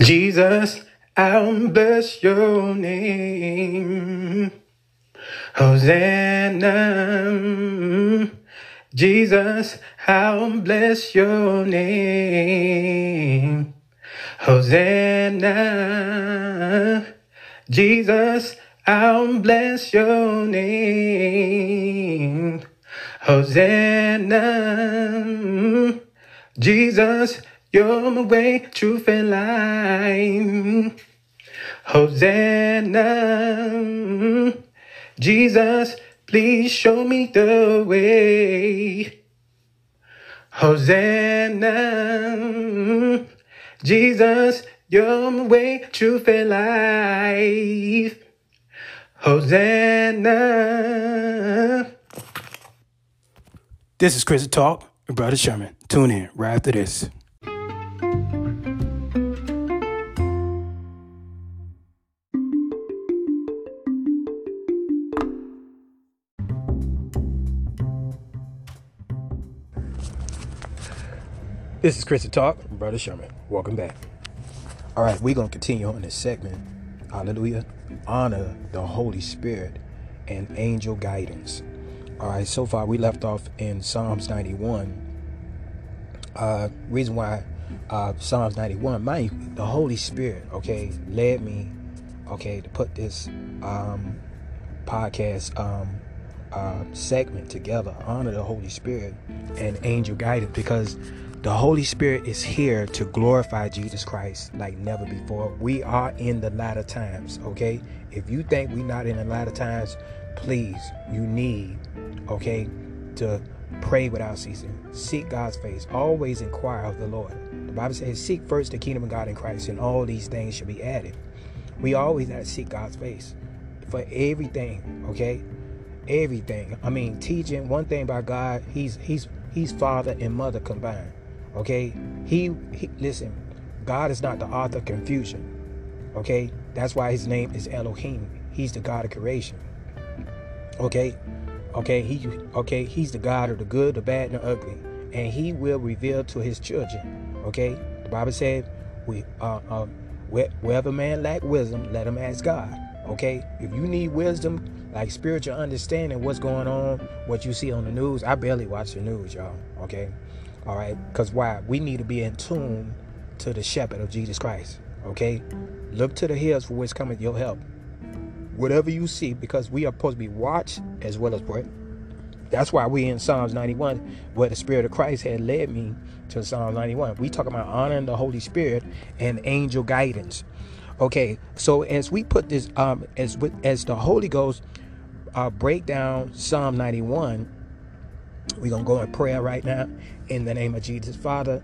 Jesus, I'll bless your name. Hosanna. Jesus, I'll bless your name. Hosanna. Jesus, I'll bless your name. Hosanna. Jesus, you're my way, truth, and life. Hosanna. Jesus, please show me the way. Hosanna. Jesus, you're my way, truth, and life. Hosanna. This is Christian Talk with Brother Sherman. Tune in right after this. This is Christian Talk, Brother Sherman. Welcome back. All right, we're going to continue on this segment. Hallelujah. Honor the Holy Spirit and angel guidance. All right, so far we left off in Psalms 91. Uh, reason why uh, Psalms 91, mind the Holy Spirit, okay, led me, okay, to put this um, podcast um, uh, segment together. Honor the Holy Spirit and angel guidance because the Holy Spirit is here to glorify Jesus Christ like never before. We are in the latter times, okay? If you think we're not in the latter times, please, you need, okay, to pray without ceasing. Seek God's face. Always inquire of the Lord. The Bible says, Seek first the kingdom of God in Christ, and all these things shall be added. We always have to seek God's face for everything, okay? Everything. I mean, teaching one thing about God, He's He's He's Father and Mother combined. Okay? He, he listen, God is not the author of confusion. Okay? That's why his name is Elohim. He's the God of creation. Okay? Okay, he okay, he's the God of the good, the bad, and the ugly. And he will reveal to his children. Okay? The Bible said, we uh, uh wherever man lack wisdom, let him ask God. Okay? If you need wisdom, like spiritual understanding, what's going on, what you see on the news, I barely watch the news, y'all. Okay? All right? Because why? We need to be in tune to the shepherd of Jesus Christ. Okay? Look to the hills for which cometh your help. Whatever you see, because we are supposed to be watched as well as pray. That's why we in Psalms 91, where the Spirit of Christ had led me to Psalms 91. We talk about honoring the Holy Spirit and angel guidance. Okay, so as we put this, um, as with, as the Holy Ghost uh, break down Psalm 91, we're gonna go in prayer right now in the name of Jesus. Father,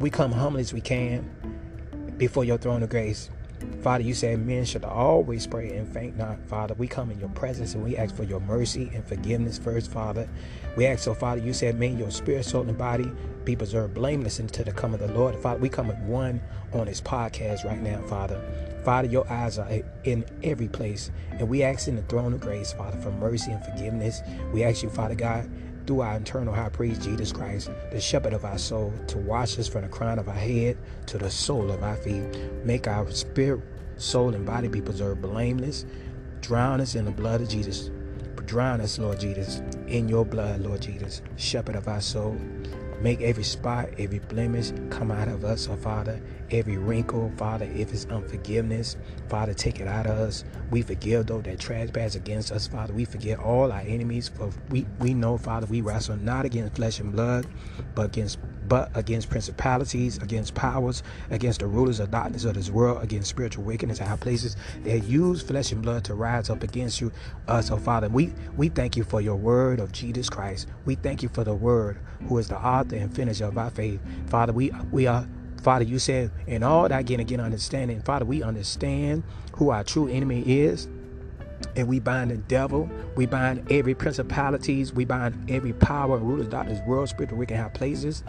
we come humble as we can before your throne of grace. Father, you said men should always pray and faint not. Father, we come in your presence and we ask for your mercy and forgiveness first, Father. We ask, so Father, you said, may your spirit, soul, and body be preserved blameless until the coming of the Lord. Father, we come with one on this podcast right now, Father. Father, your eyes are in every place. And we ask in the throne of grace, Father, for mercy and forgiveness. We ask you, Father God, through our internal high priest Jesus Christ, the shepherd of our soul, to wash us from the crown of our head to the sole of our feet. Make our spirit, soul, and body be preserved blameless. Drown us in the blood of Jesus. Drown us, Lord Jesus, in your blood, Lord Jesus, shepherd of our soul. Make every spot, every blemish come out of us, oh Father. Every wrinkle, Father, if it's unforgiveness, Father, take it out of us. We forgive those that trespass against us, Father. We forgive all our enemies. For we, we know, Father, we wrestle not against flesh and blood, but against but against principalities, against powers, against the rulers of darkness of this world, against spiritual wickedness in high places. They use flesh and blood to rise up against you, us, oh Father. We we thank you for your word of Jesus Christ. We thank you for the word who is the author and finisher of our faith. Father, we we are Father, you said, in all that getting again understanding, Father, we understand who our true enemy is and we bind the devil. We bind every principalities. We bind every power and rulers, doctors, world, spiritual wicked high places.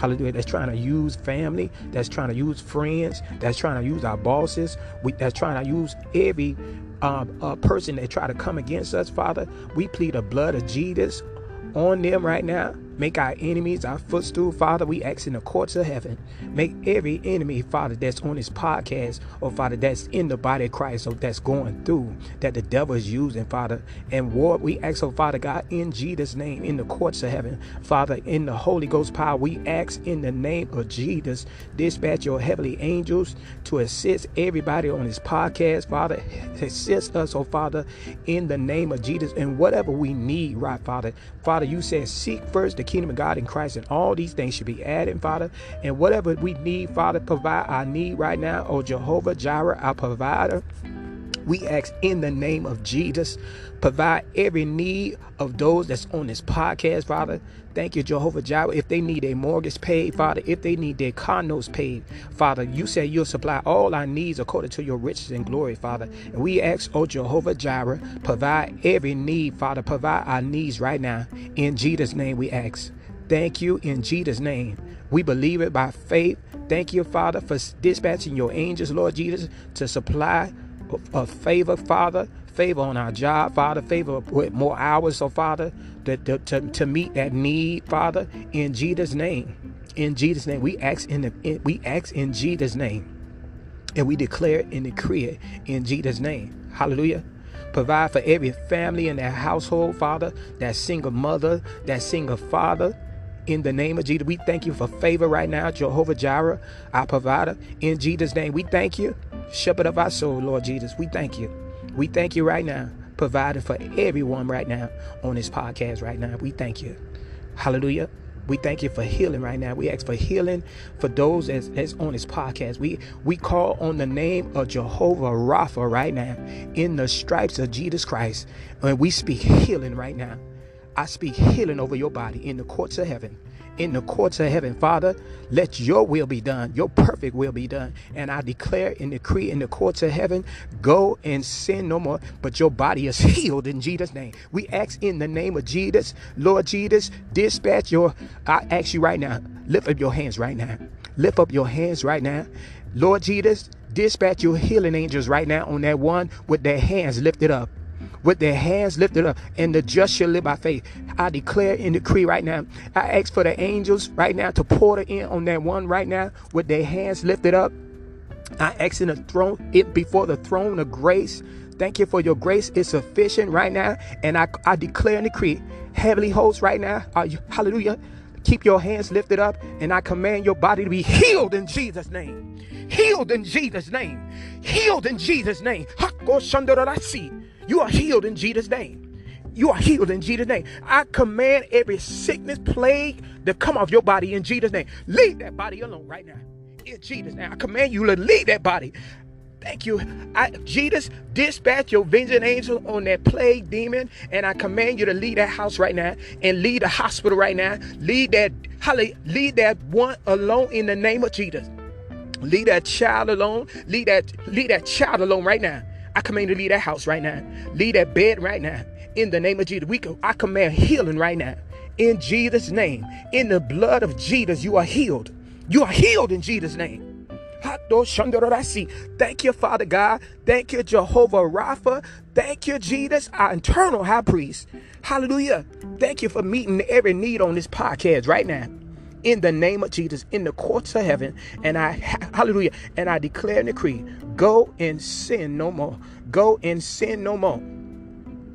Hallelujah. That's trying to use family. That's trying to use friends. That's trying to use our bosses. We, that's trying to use every uh, uh, person that try to come against us, Father. We plead the blood of Jesus on them right now. Make our enemies our footstool, Father. We ask in the courts of heaven. Make every enemy, Father, that's on this podcast, or Father, that's in the body of Christ, or that's going through, that the devil is using, Father. And war, we ask, oh Father God, in Jesus' name, in the courts of heaven, Father, in the Holy Ghost power, we ask in the name of Jesus, dispatch your heavenly angels to assist everybody on this podcast, Father. Assist us, oh Father, in the name of Jesus, and whatever we need, right, Father. Father, you said, seek first the the kingdom of God in Christ, and all these things should be added, Father. And whatever we need, Father, provide our need right now, oh Jehovah Jireh, our provider. We ask in the name of Jesus, provide every need of those that's on this podcast, Father. Thank you, Jehovah Jireh. If they need a mortgage paid, Father, if they need their car notes paid, Father, you say you'll supply all our needs according to your riches and glory, Father. And we ask, oh Jehovah Jireh, provide every need, Father. Provide our needs right now. In Jesus' name we ask. Thank you in Jesus' name. We believe it by faith. Thank you, Father, for dispatching your angels, Lord Jesus, to supply of favor, Father, favor on our job, Father, favor with more hours, so Father, to, to, to, meet that need, Father, in Jesus' name. In Jesus' name, we ask in the in, we ask in Jesus' name, and we declare and decree it in Jesus' name. Hallelujah. Provide for every family in their household, Father, that single mother, that single father, in the name of Jesus. We thank you for favor right now, Jehovah Jireh, our provider. In Jesus' name, we thank you shepherd of our soul, Lord Jesus. We thank you. We thank you right now, providing for everyone right now on this podcast right now. We thank you. Hallelujah. We thank you for healing right now. We ask for healing for those that's, that's on this podcast. We we call on the name of Jehovah Rapha right now in the stripes of Jesus Christ. And we speak healing right now. I speak healing over your body in the courts of heaven in the courts of heaven. Father, let your will be done, your perfect will be done. And I declare and decree in the courts of heaven, go and sin no more, but your body is healed in Jesus' name. We ask in the name of Jesus, Lord Jesus, dispatch your, I ask you right now, lift up your hands right now. Lift up your hands right now. Lord Jesus, dispatch your healing angels right now on that one with their hands lifted up with their hands lifted up, and the just shall live by faith. I declare and decree right now. I ask for the angels right now to pour it in on that one right now with their hands lifted up. I ask in the throne, it before the throne of grace. Thank you for your grace is sufficient right now. And I, I declare and decree, heavenly hosts right now, are you, hallelujah. Keep your hands lifted up, and I command your body to be healed in Jesus' name. Healed in Jesus' name. Healed in Jesus' name. You are healed in Jesus' name. You are healed in Jesus' name. I command every sickness, plague to come off your body in Jesus' name. Leave that body alone right now. In Jesus' name. I command you to leave that body. Thank you. I, Jesus, dispatch your vengeance angel on that plague demon, and I command you to leave that house right now and leave the hospital right now. Leave that, holly, leave that one alone in the name of Jesus. Leave that child alone. Leave that, leave that child alone right now. I command you to leave that house right now. Leave that bed right now. In the name of Jesus. We can, I command healing right now. In Jesus' name. In the blood of Jesus, you are healed. You are healed in Jesus' name. Thank you, Father God. Thank you, Jehovah Rapha. Thank you, Jesus, our eternal high priest. Hallelujah. Thank you for meeting every need on this podcast right now in the name of Jesus in the courts of heaven. And I, hallelujah, and I declare and decree go and sin no more. Go and sin no more.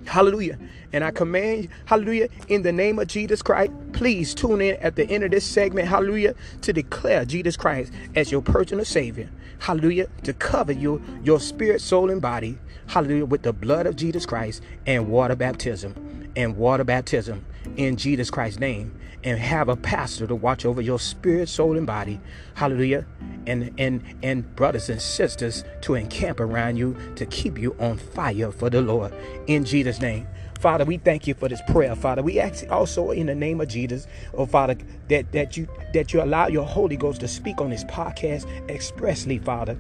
Hallelujah. And I command, hallelujah, in the name of Jesus Christ, please tune in at the end of this segment, hallelujah, to declare Jesus Christ as your personal Savior. Hallelujah. To cover you, your spirit, soul, and body, hallelujah, with the blood of Jesus Christ and water baptism. And water baptism in Jesus Christ's name and have a pastor to watch over your spirit, soul, and body. Hallelujah. And and and brothers and sisters to encamp around you to keep you on fire for the Lord. In Jesus' name. Father, we thank you for this prayer, Father. We ask also in the name of Jesus, oh Father, that, that you that you allow your Holy Ghost to speak on this podcast expressly, Father.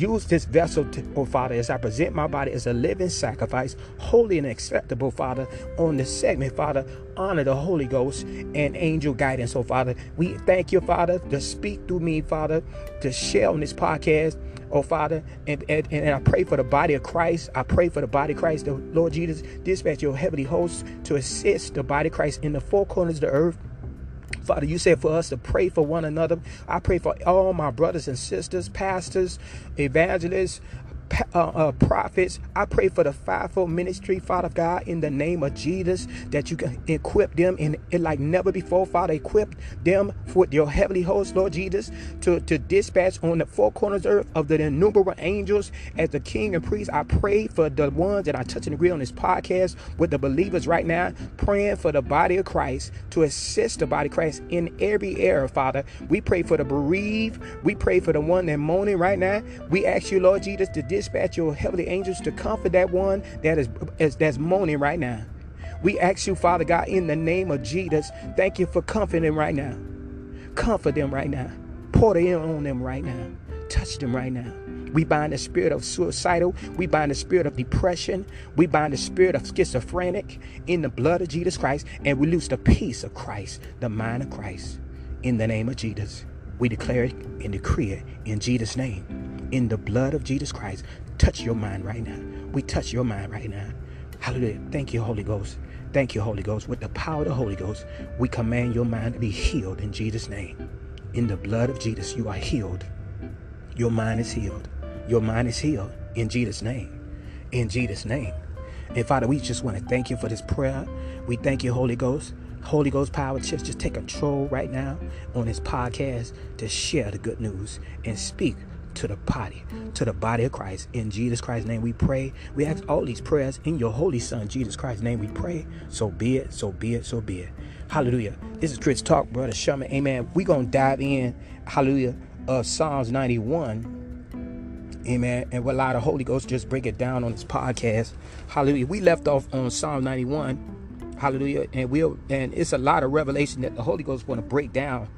Use this vessel, to, oh Father, as I present my body as a living sacrifice, holy and acceptable, Father, on this segment, Father. Honor the Holy Ghost and angel guidance, oh Father. We thank you, Father, to speak through me, Father, to share on this podcast oh Father, and, and, and I pray for the body of Christ. I pray for the body of Christ, the Lord Jesus, dispatch your heavenly hosts to assist the body of Christ in the four corners of the earth Father, you said for us to pray for one another. I pray for all my brothers and sisters, pastors, evangelists, uh, uh, prophets. I pray for the fivefold ministry, Father God, in the name of Jesus, that you can equip them in, like never before, Father. Equip them with your heavenly host, Lord Jesus, to, to dispatch on the four corners of, of the innumerable angels as the king and priest. I pray for the ones that I touch and agree on this podcast with the believers right now, praying for the body of Christ to assist the body of Christ in every area, Father. We pray for the bereaved. We pray for the one that moaning right now. We ask you, Lord Jesus, to dispatch your heavenly angels to comfort that one that is, is that's moaning right now. We ask you, Father God, in the name of Jesus, thank you for comforting right now. Comfort them right now. Pour the in on them right now. Touch them right now. We bind the spirit of suicidal. We bind the spirit of depression. We bind the spirit of schizophrenic in the blood of Jesus Christ. And we loose the peace of Christ, the mind of Christ. In the name of Jesus, we declare it and decree it in Jesus' name. In the blood of Jesus Christ, touch your mind right now. We touch your mind right now. Hallelujah. Thank you, Holy Ghost. Thank you, Holy Ghost. With the power of the Holy Ghost, we command your mind to be healed in Jesus' name. In the blood of Jesus, you are healed. Your mind is healed. Your mind is healed in Jesus' name. In Jesus' name. And Father, we just want to thank you for this prayer. We thank you, Holy Ghost. Holy Ghost power, just, just take control right now on this podcast to share the good news and speak to the body, to the body of Christ. In Jesus Christ's name we pray. We ask all these prayers in your holy Son, Jesus Christ's name we pray. So be it, so be it, so be it. Hallelujah. This is Christian Talk, Brother Sherman. Amen. We're going to dive in, hallelujah, of Psalms 91. Amen. And we'll allow the Holy Ghost just break it down on this podcast. Hallelujah. We left off on Psalm 91. Hallelujah. And we'll and it's a lot of revelation that the Holy Ghost want to break down.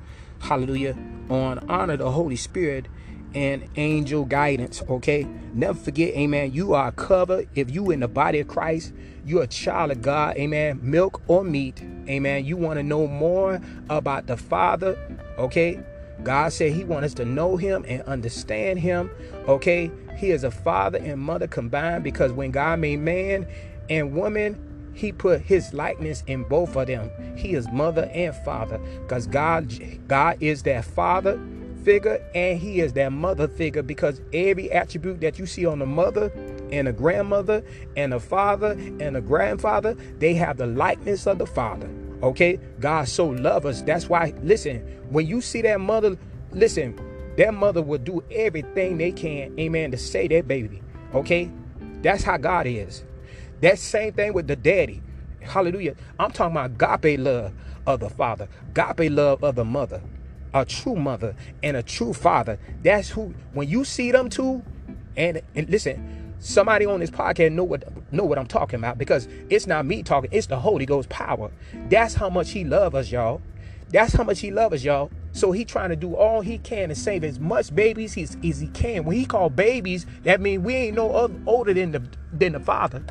Hallelujah. On honor the Holy Spirit and angel guidance. Okay, never forget, amen. You are covered if you in the body of Christ. You're a child of God, amen. Milk or meat, amen. You want to know more about the Father, okay? God said He wants us to know Him and understand Him, okay? He is a father and mother combined because when God made man and woman, He put His likeness in both of them. He is mother and father because God, God is that father figure and he is that mother figure because every attribute that you see on the mother and a grandmother and a father and a grandfather they have the likeness of the father okay? God so love us. That's why listen when you see that mother listen that mother will do everything they can amen to save that baby okay? That's how god is. That same thing with the daddy. Hallelujah. I'm talking about agape love of the father agape love of the mother a true mother and a true father. That's who when you see them two, and, and listen, somebody on this podcast know what know what I'm talking about because it's not me talking, it's the Holy Ghost power. That's how much he love us, y'all. That's how much he love us, y'all. So he trying to do all he can to save as much babies as, as he can. When he call babies, that means we ain't no other, older than the than the father.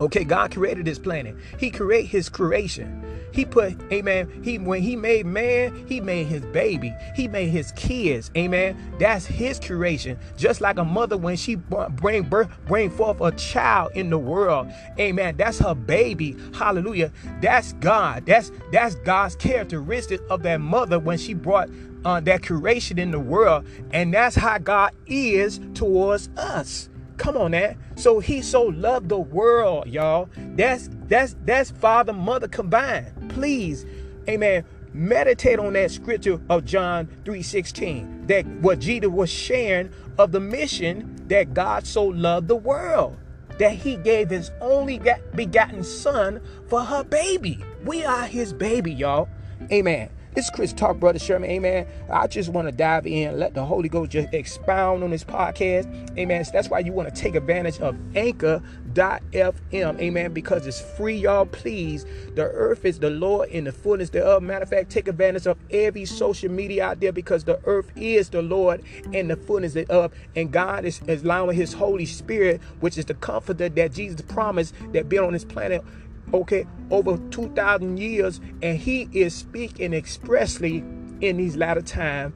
Okay, God created this planet. He create his creation. He put, amen. He when he made man, he made his baby. He made his kids. Amen. That's his creation. Just like a mother when she bring birth, bring forth a child in the world. Amen. That's her baby. Hallelujah. That's God. That's that's God's characteristic of that mother when she brought uh, that creation in the world. And that's how God is towards us. Come on, that. So he so loved the world, y'all. That's that's that's father mother combined. Please, amen. Meditate on that scripture of John 3:16. That what Jesus was sharing of the mission that God so loved the world that he gave his only begotten son for her baby. We are his baby, y'all. Amen. It's Christian Talk, Brother Sherman. Amen. I just want to dive in, let the Holy Ghost just expound on this podcast. Amen. So that's why you want to take advantage of anchor.fm. Amen. Because it's free, y'all. Please. The earth is the Lord in the fullness thereof. Matter of fact, take advantage of every social media out there because the earth is the Lord and the fullness thereof. And God is, allowing his Holy Spirit, which is the comforter that Jesus promised that be on this planet okay, over 2,000 years, and he is speaking expressly in these latter times.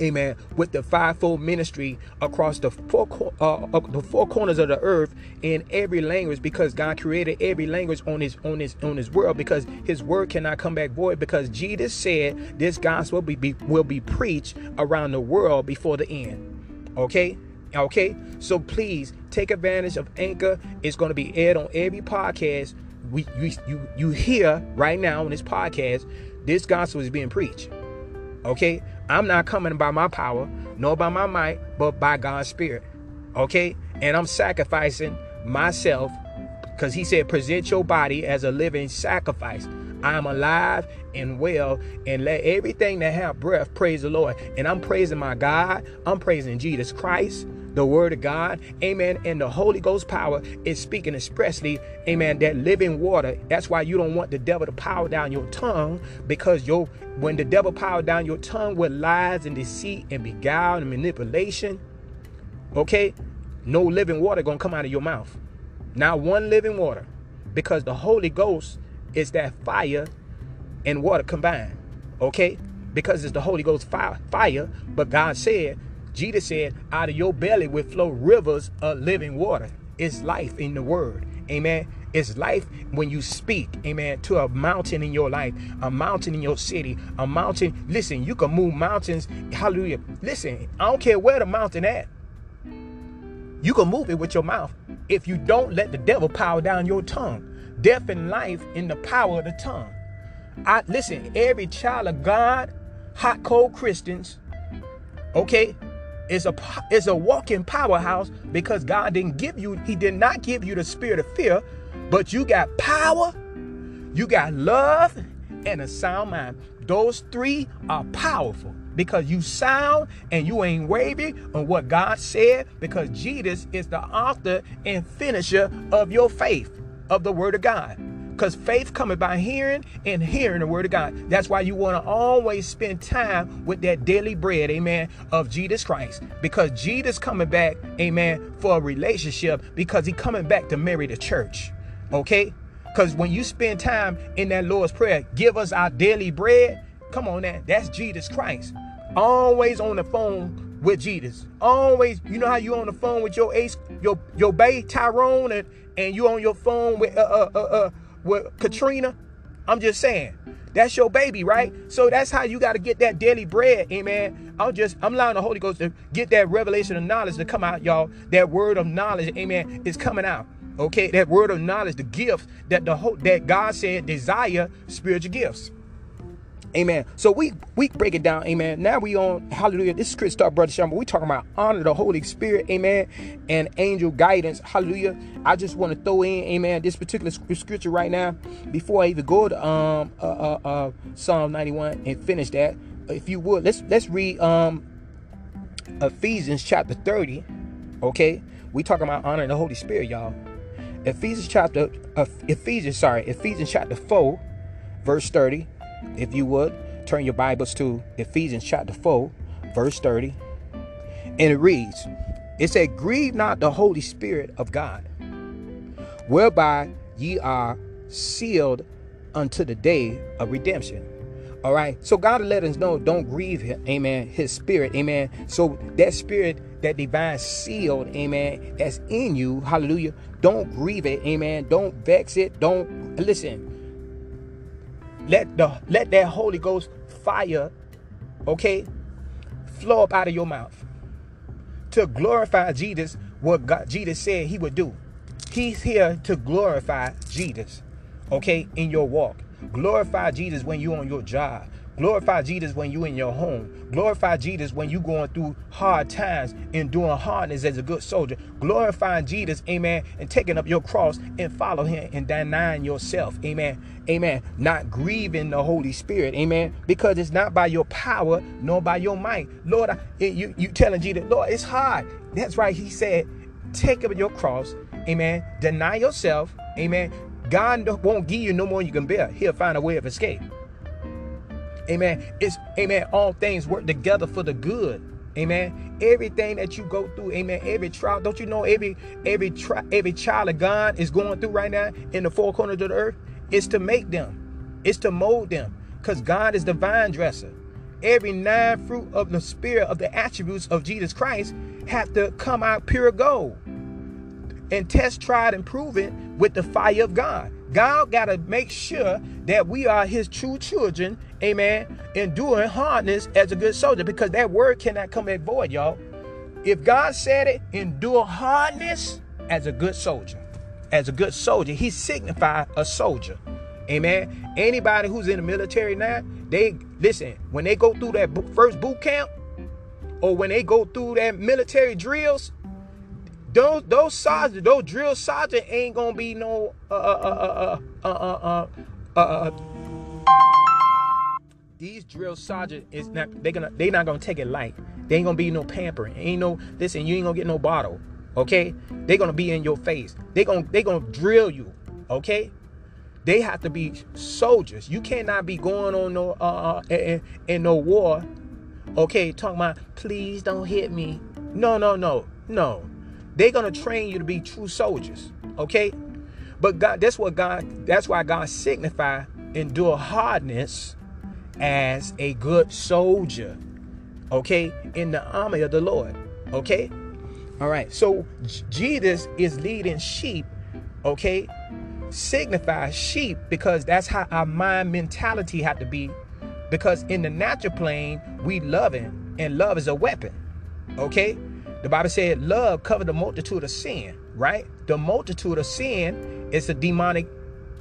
amen, with the fivefold ministry across the four, uh, the four corners of the earth in every language because God created every language on his on his on his world because his word cannot come back void because Jesus said this gospel will be, will be preached around the world before the end. Okay? Okay? So please take advantage of Anchor. It's going to be aired on every podcast we you you, you hear right now on this podcast this gospel is being preached. Okay? I'm not coming by my power, nor by my might, but by God's Spirit. Okay? And I'm sacrificing myself because He said, present your body as a living sacrifice. I'm alive and well, and let everything that have breath praise the Lord. And I'm praising my God, I'm praising Jesus Christ the word of God, amen, and the Holy Ghost power is speaking expressly, amen, that living water. That's why you don't want the devil to power down your tongue because your when the devil power down your tongue with lies and deceit and beguile and manipulation, okay, no living water gonna come out of your mouth. Not one living water, because the Holy Ghost is that fire and water combined, okay? Because it's the Holy Ghost fire, fire but God said Jesus said, out of your belly will flow rivers of living water. It's life in the word. Amen. It's life when you speak, amen, to a mountain in your life, a mountain in your city, a mountain. Listen, you can move mountains. Hallelujah. Listen, I don't care where the mountain at. You can move it with your mouth if you don't let the devil power down your tongue. Death and life in the power of the tongue. I listen, every child of God, hot cold Christians, okay, is a is a walking powerhouse because God didn't give you he did not give you the spirit of fear, but you got power, you got love and a sound mind. Those three are powerful because you sound and you ain't wavering on what God said because Jesus is the author and finisher of your faith of the word of God. Because faith coming by hearing and hearing the word of God. That's why you want to always spend time with that daily bread, amen, of Jesus Christ. Because Jesus coming back, amen, for a relationship because he coming back to marry the church. Okay? Because when you spend time in that Lord's Prayer, give us our daily bread. Come on now, that's Jesus Christ. Always on the phone with Jesus. Always, you know how you on the phone with your ace, your your bae Tyrone, and, and you on your phone with uh uh uh, uh with Katrina. I'm just saying. That's your baby, right? So that's how you got to get that daily bread, amen. I'm just, I'm allowing the Holy Ghost to get that revelation of knowledge to come out, y'all. That word of knowledge, amen, is coming out. Okay, that word of knowledge, the gift that the whole that God said desire spiritual gifts. Amen. So we we break it down. Amen. Now we on Hallelujah. This is Chris Star Brother Sherman. We talking about honor the Holy Spirit. Amen. And angel guidance. Hallelujah. I just want to throw in. Amen. This particular scripture right now before I even go to um uh, uh, uh Psalm 91 and finish that. If you would, let's let's read um Ephesians chapter 30. Okay. We talking about honoring the Holy Spirit, y'all. Ephesians chapter uh, Ephesians sorry Ephesians chapter 4 verse 30 if you would, turn your Bibles to Ephesians chapter 4, verse 30. And it reads, It said, Grieve not the Holy Spirit of God, whereby ye are sealed unto the day of redemption. All right. So God let us know, don't grieve him, amen, his spirit, amen. So that spirit, that divine sealed, amen, that's in you, hallelujah. Don't grieve it, amen. Don't vex it. Don't listen. Let the let that Holy Ghost fire, okay, flow up out of your mouth to glorify Jesus, what God Jesus said he would do. He's here to glorify Jesus, okay, in your walk. Glorify Jesus when you're on your job. Glorify Jesus when you in your home. Glorify Jesus when you going through hard times and doing hardness as a good soldier. Glorify Jesus, amen, and taking up your cross and follow him and denying yourself, amen, amen. Not grieving the Holy Spirit, amen, because it's not by your power nor by your might. Lord, I, eh, you, you telling Jesus, Lord, it's hard. That's right. He said, take up your cross, amen, deny yourself, amen. God won't give you no more you can bear. He'll find a way of escape. Amen. It's amen. All things work together for the good. Amen. Everything that you go through, amen. Every trial, don't you know every every tri- every child of God is going through right now in the four corners of the earth? It's to make them, it's to mold them, because God is the vine dresser. every nine fruit of the spirit of the attributes of Jesus Christ have to come out pure gold and test, tried, and proven with the fire of God. God got to make sure that we are his true children, amen, enduring hardness as a good soldier because that word cannot come at void, y'all. If God said it, endure hardness as a good soldier. As a good soldier, he signified a soldier. Amen. Anybody who's in the military now, they listen, when they go through that first boot camp or when they go through that military drills, those those sergeant, those drill sergeant ain't gonna be no uh uh uh uh uh uh. uh, these drill sergeant is not they gonna they not gonna take it light. They ain't gonna be no pampering. Ain't no listen. You ain't gonna get no bottle. Okay, they gonna be in your face. They gonna they gonna drill you. Okay, they have to be soldiers. You cannot be going on no uh, in, in, no war. Okay, talking about please don't hit me. No, no, no, no. They're gonna train you to be true soldiers. Okay? But God, that's what God, that's why God signify endure hardness as a good soldier. Okay, in the army of the Lord. Okay? All right. So Jesus is leading sheep, okay? Signifies sheep because that's how our mind mentality had to be. Because in the natural plane, we love him, and love is a weapon. Okay? The Bible said love covered the multitude of sin, right? The multitude of sin is a demonic,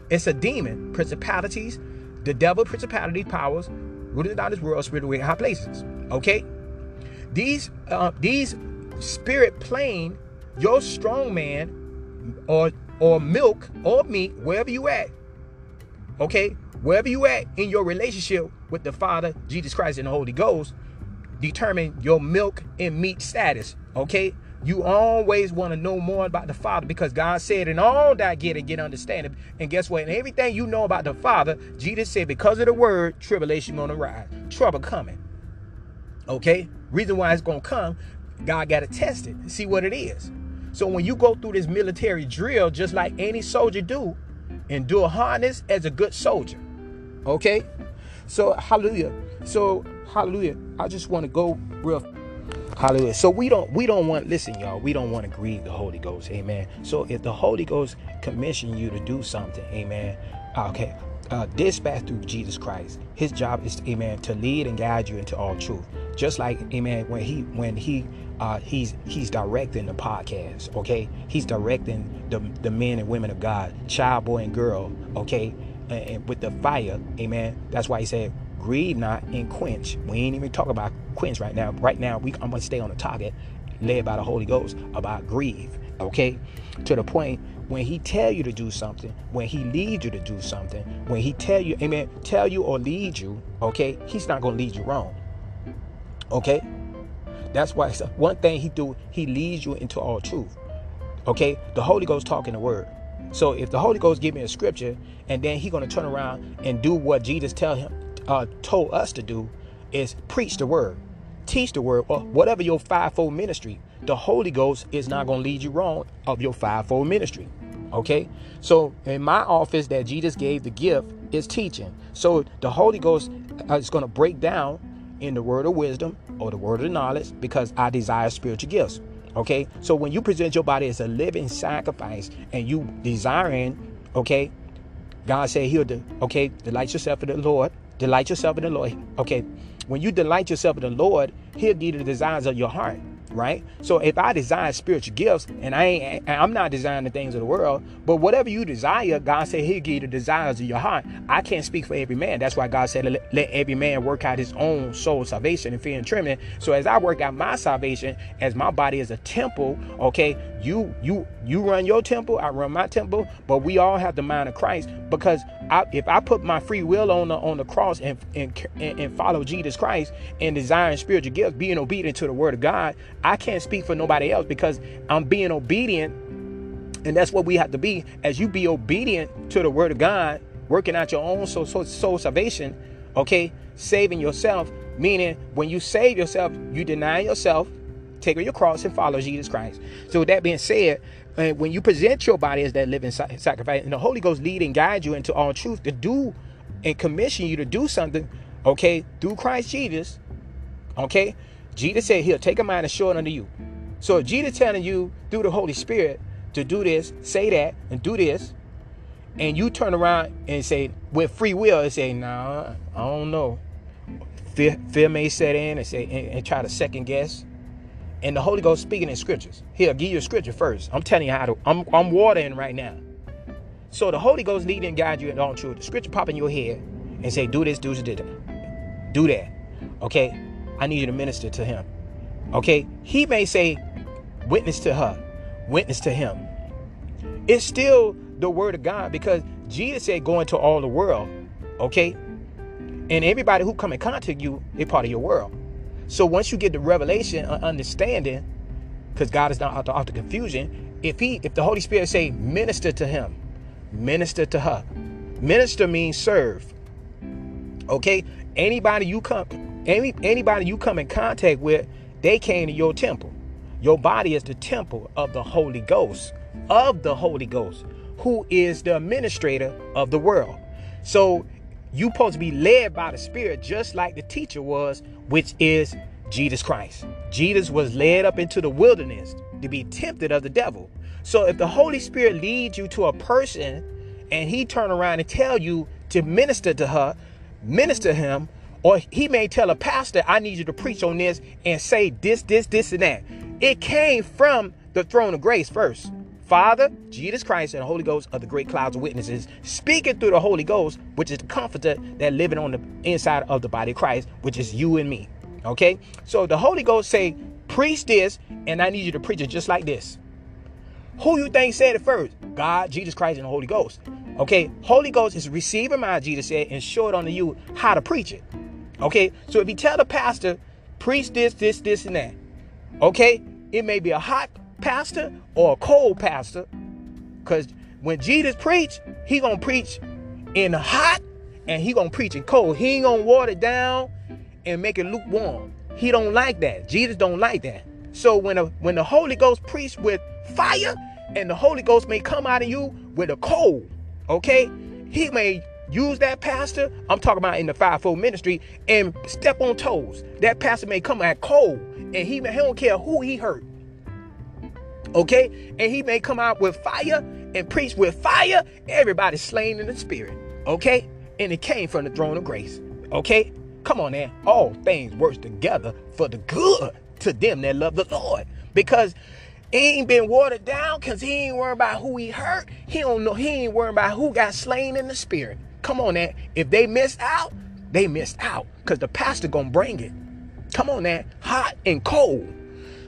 it's a demon, principalities, the devil, principality, powers, rooted in this world, spiritual high places. Okay? These uh, these spirit plane, your strong man, or or milk or meat, wherever you at. Okay, wherever you at in your relationship with the Father, Jesus Christ, and the Holy Ghost, determine your milk and meat status. Okay, you always want to know more about the Father because God said, "In all that get and get understanding." And guess what? And everything you know about the Father, Jesus said, because of the Word, tribulation gonna rise, trouble coming. Okay, reason why it's gonna come, God got to test it, see what it is. So when you go through this military drill, just like any soldier do, endure harness as a good soldier. Okay, so hallelujah. So hallelujah. I just want to go real Hallelujah. So we don't we don't want listen, y'all. We don't want to grieve the Holy Ghost. Amen. So if the Holy Ghost commission you to do something, amen. Okay. Uh, dispatch through Jesus Christ. His job is, amen, to lead and guide you into all truth. Just like, amen, when he when he uh, he's he's directing the podcast. Okay, he's directing the the men and women of God, child, boy, and girl. Okay, and, and with the fire, amen. That's why he said grieve not and quench. We ain't even talk about quench right now. Right now, we I'm gonna stay on the target, led by the Holy Ghost about grieve. Okay, to the point when he tell you to do something, when he leads you to do something, when he tell you, amen, tell you or lead you, okay, he's not gonna lead you wrong. Okay, that's why one thing he do, he leads you into all truth. Okay, the Holy Ghost talking the word. So if the Holy Ghost give me a scripture and then he gonna turn around and do what Jesus tell him uh, told us to do is preach the word, teach the word, or whatever your fivefold ministry. The Holy Ghost is not going to lead you wrong of your fivefold ministry. Okay, so in my office that Jesus gave the gift is teaching. So the Holy Ghost uh, is going to break down in the word of wisdom or the word of knowledge because I desire spiritual gifts. Okay, so when you present your body as a living sacrifice and you desiring, okay, God said he'll do, okay, delight yourself in the Lord Delight yourself in the Lord. Okay, when you delight yourself in the Lord, He'll give you the desires of your heart right? So if I desire spiritual gifts and I ain't, I'm not desiring the things of the world, but whatever you desire, God said He'll give you the desires of your heart. I can't speak for every man. That's why God said, let, every man work out his own soul salvation and fear and trembling. So as I work out my salvation, as my body is a temple, okay, you you you run your temple, I run my temple, but we all have the mind of Christ because I, if I put my free will on the on the cross and and, and follow Jesus Christ and desiring spiritual gifts, being obedient to the Word of God, I can't speak for nobody else because I'm being obedient. And that's what we have to be. As you be obedient to the word of God, working out your own soul, soul, soul salvation, okay, saving yourself, meaning when you save yourself, you deny yourself, take your cross and follow Jesus Christ. So with that being said, uh, when you present your body as that living sacrifice, and the Holy Ghost lead and guide you into all truth to do and commission you to do something, okay, through Christ Jesus, okay, Jesus said he'll take a mind and show it unto you. So if Jesus telling you through the Holy Spirit to do this, say that, and do this, and you turn around and say with free will and say, nah, I don't know. Fear, fear may set in and say and, and try to second guess. And the Holy Ghost speaking in scriptures. He'll give you a scripture first. I'm telling you how to, I'm, I'm watering right now. So the Holy Ghost lead and guide you in all truth. The scripture pop in your head and say, do this, do this, do that. Do that. Okay? I need you to minister to him. Okay? He may say, witness to her, witness to him. It's still the word of God because Jesus said, go into all the world. Okay? And everybody who come in contact you, they're part of your world. So once you get the revelation, uh, understanding, because God is not out to confusion, if he if the Holy Spirit say minister to him, minister to her. Minister means serve. Okay? Anybody you come any anybody you come in contact with, they came to your temple. Your body is the temple of the Holy Ghost, of the Holy Ghost, who is the administrator of the world. So you supposed to be led by the Spirit just like the teacher was, which is Jesus Christ. Jesus was led up into the wilderness to be tempted of the devil. So if the Holy Spirit leads you to a person and he turn around and tell you to minister to her, minister him, or he may tell a pastor, I need you to preach on this and say this, this, this, and that. It came from the throne of grace first. Father, Jesus Christ, and the Holy Ghost are the great clouds of witnesses, speaking through the Holy Ghost, which is the comforter that living on the inside of the body of Christ, which is you and me. Okay? So the Holy Ghost say, preach this, and I need you to preach it just like this. Who you think said it first? God, Jesus Christ, and the Holy Ghost. Okay, Holy Ghost is receiving my Jesus said and show it unto you how to preach it. Okay, so if you tell the pastor, preach this, this, this, and that. Okay, it may be a hot pastor or a cold pastor, because when Jesus preach, he gonna preach in hot and he gonna preach in cold. He ain't gonna water down and make it lukewarm. He don't like that. Jesus don't like that. So when a, when the Holy Ghost preach with fire, and the Holy Ghost may come out of you with a cold, okay? He may use that pastor, I'm talking about in the fivefold ministry, and step on toes. That pastor may come out cold, and he, he don't care who he hurt. Okay? And he may come out with fire and preach with fire. Everybody's slain in the spirit. Okay? And it came from the throne of grace. Okay? Come on now. All things work together for the good to them that love the Lord. Because he ain't been watered down because he ain't worried about who he hurt. He don't know. He ain't worried about who got slain in the spirit. Come on, now. If they missed out, they missed out because the pastor gonna bring it. Come on, now. Hot and cold.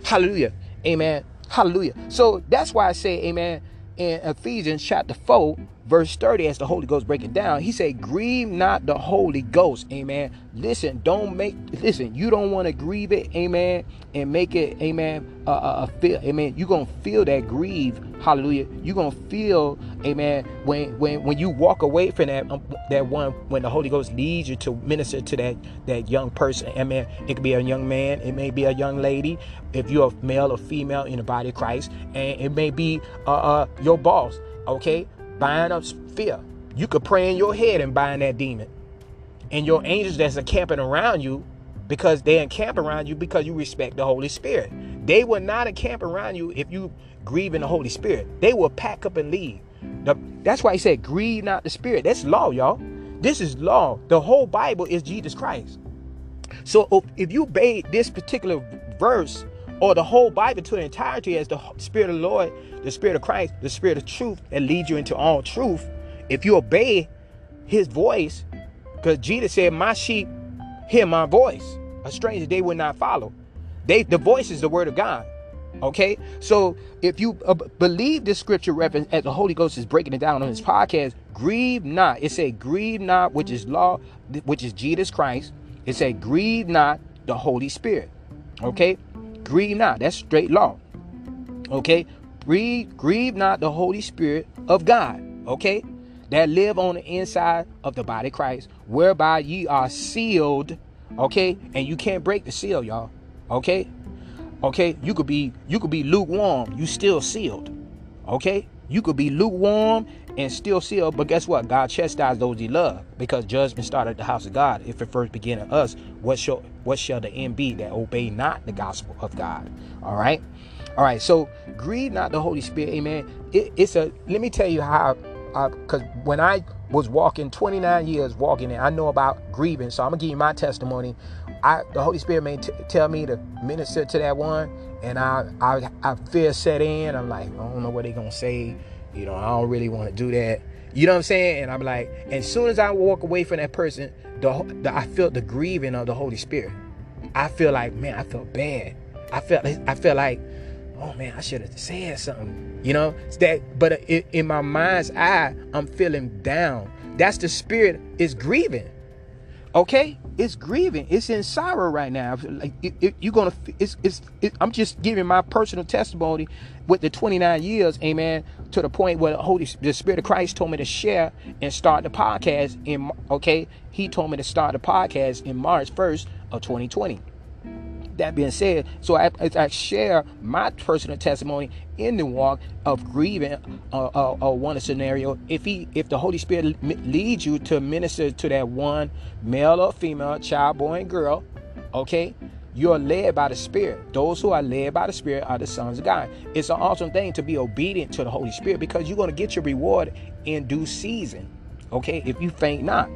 Hallelujah. Amen. Hallelujah. So that's why I say, Amen. In Ephesians chapter 4, verse 30 as the holy ghost break it down he said grieve not the holy ghost. Amen. Listen don't make listen you don't want to grieve it amen and make it amen uh, uh, feel amen. You're gonna feel that grieve hallelujah. You're gonna feel amen when when when you walk away from that um, that one when the holy ghost leads you to minister to that that young person amen. It could be a young man it may be a young lady. If you're a male or female in the body of christ and it may be uh, uh your boss okay bind up fear. You could pray in your head and bind that demon. And your angels that's encamping around you, because they encamp around you because you respect the Holy Spirit. They will not encamp around you if you grieve in the Holy Spirit. They will pack up and leave. that's why he said, grieve not the Spirit. That's law, y'all. This is law. The whole Bible is Jesus Christ. So if you obey this particular verse, or the whole Bible to the entirety as the Spirit of the Lord, the Spirit of Christ, the Spirit of truth that leads you into all truth, if you obey his voice, because Jesus said, My sheep hear my voice. A stranger they will not follow. They the voice is the word of God. Okay, so if you uh, believe this scripture reference as the Holy Ghost is breaking it down on his podcast, grieve not. It said, grieve not, which is law, which is Jesus Christ. It said, grieve not the Holy Spirit. Okay, Grieve not. That's straight law. Okay? Grieve, grieve not the Holy Spirit of God. Okay? That live on the inside of the body of Christ, whereby ye are sealed. Okay? And you can't break the seal, y'all. Okay? Okay? You could be you could be lukewarm. You still sealed. Okay? You could be lukewarm and still sealed, but guess what? God chastised those he loved because judgment started at the house of God. If it first began in us, what shall what shall the end be that obey not the gospel of God? All right. All right. So grieve not the Holy Spirit. Amen. It, it's a let me tell you how because when I was walking 29 years walking and I know about grieving, so I'm gonna give you my testimony. I the Holy Spirit may t- tell me to minister to that one, and I I I fear set in. I'm like I don't know what they're gonna say. You know I don't really want to do that. You know what I'm saying? And I'm like, as soon as I walk away from that person, the, the I feel the grieving of the Holy Spirit. I feel like man, I feel bad. I felt I feel like oh man, I should have said something. You know, it's that. But in, in my mind's eye, I'm feeling down. That's the spirit is grieving. Okay, it's grieving. It's in sorrow right now. Like it, it, you're gonna. It's. It's. It, I'm just giving my personal testimony with the 29 years. Amen. To the point where the Holy, the Spirit of Christ told me to share and start the podcast. In okay, He told me to start the podcast in March 1st of 2020 that being said, so I, I share my personal testimony in the walk of grieving uh, uh, uh, one scenario. If he, if the Holy Spirit leads you to minister to that one male or female, child, boy, and girl, okay, you're led by the Spirit. Those who are led by the Spirit are the sons of God. It's an awesome thing to be obedient to the Holy Spirit because you're going to get your reward in due season. Okay, if you faint not.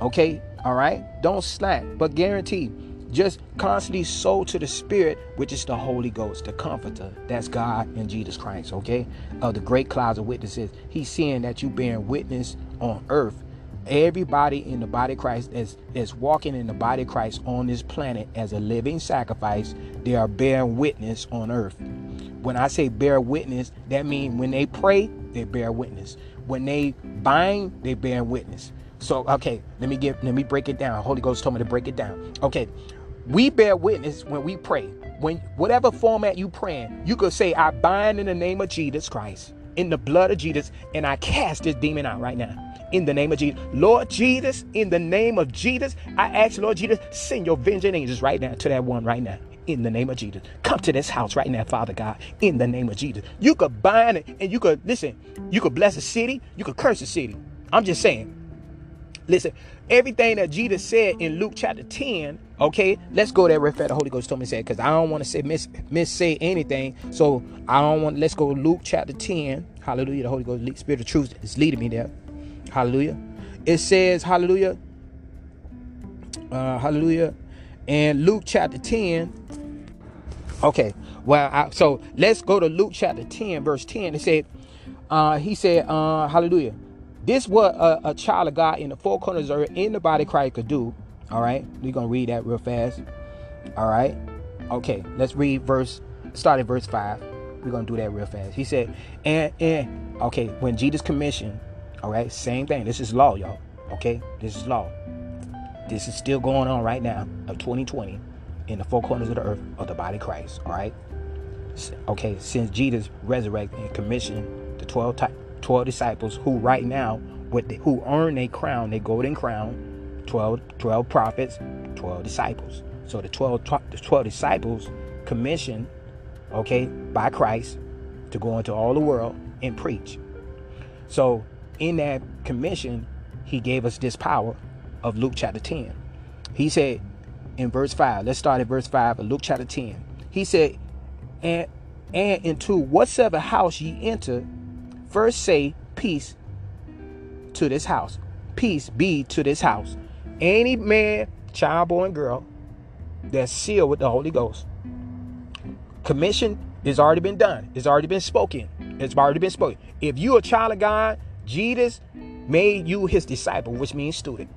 Okay, all right, don't slack, but guarantee just constantly sow to the Spirit, which is the Holy Ghost, the Comforter. That's God and Jesus Christ, okay? Of the great clouds of witnesses. He's seeing that you bearing witness on earth. Everybody in the body of Christ is, is walking in the body of Christ on this planet as a living sacrifice. They are bearing witness on earth. When I say bear witness, that means when they pray, they bear witness. When they bind, they bear witness. So okay, let me get let me break it down. Holy Ghost told me to break it down. Okay, we bear witness when we pray. When whatever format you praying, you could say, I bind in the name of Jesus Christ, in the blood of Jesus, and I cast this demon out right now. In the name of Jesus. Lord Jesus, in the name of Jesus, I ask, Lord Jesus, send your vengeance angels right now to that one right now in the name of Jesus. Come to this house right now, Father God, in the name of Jesus. You could bind it and you could, listen, you could bless a city, you could curse a city. I'm just saying. Listen, everything that Jesus said in Luke chapter 10, okay, let's go there fast. The Holy Ghost told me to say because I don't want to say miss miss say anything. So I don't want let's go Luke chapter 10. Hallelujah. The Holy Ghost, Spirit of truth is leading me there. Hallelujah. It says, Hallelujah. Uh, hallelujah. And Luke chapter 10. Okay. Well, I, so let's go to Luke chapter 10, verse 10. It said, uh, he said, uh, hallelujah. This what a, a, child of God in the four corners of earth in the body Christ could do. All right, we're gonna read that real fast. All right, okay, let's read verse. Start at verse five. We're gonna do that real fast. He said, and and okay, when Jesus commissioned, all right, same thing. This is law, y'all. Okay, this is law. This is still going on right now of 2020 in the four corners of the earth of the body of Christ. All right. Okay, since Jesus resurrected and commissioned the 12 12 disciples who right now with the, who earn a crown, a golden crown, 12, 12 prophets, 12 disciples. So the 12, the 12 disciples commissioned, okay, by Christ to go into all the world and preach. So in that commission, he gave us this power of Luke chapter 10. He said in verse 5, let's start at verse 5 of Luke chapter 10. He said, and and into whatsoever house ye enter, First say, Peace to this house. Peace be to this house. Any man, child, boy, and girl that's sealed with the Holy Ghost. Commission has already been done. It's already been spoken. It's already been spoken. If you a child of God, Jesus made you his disciple, which means student.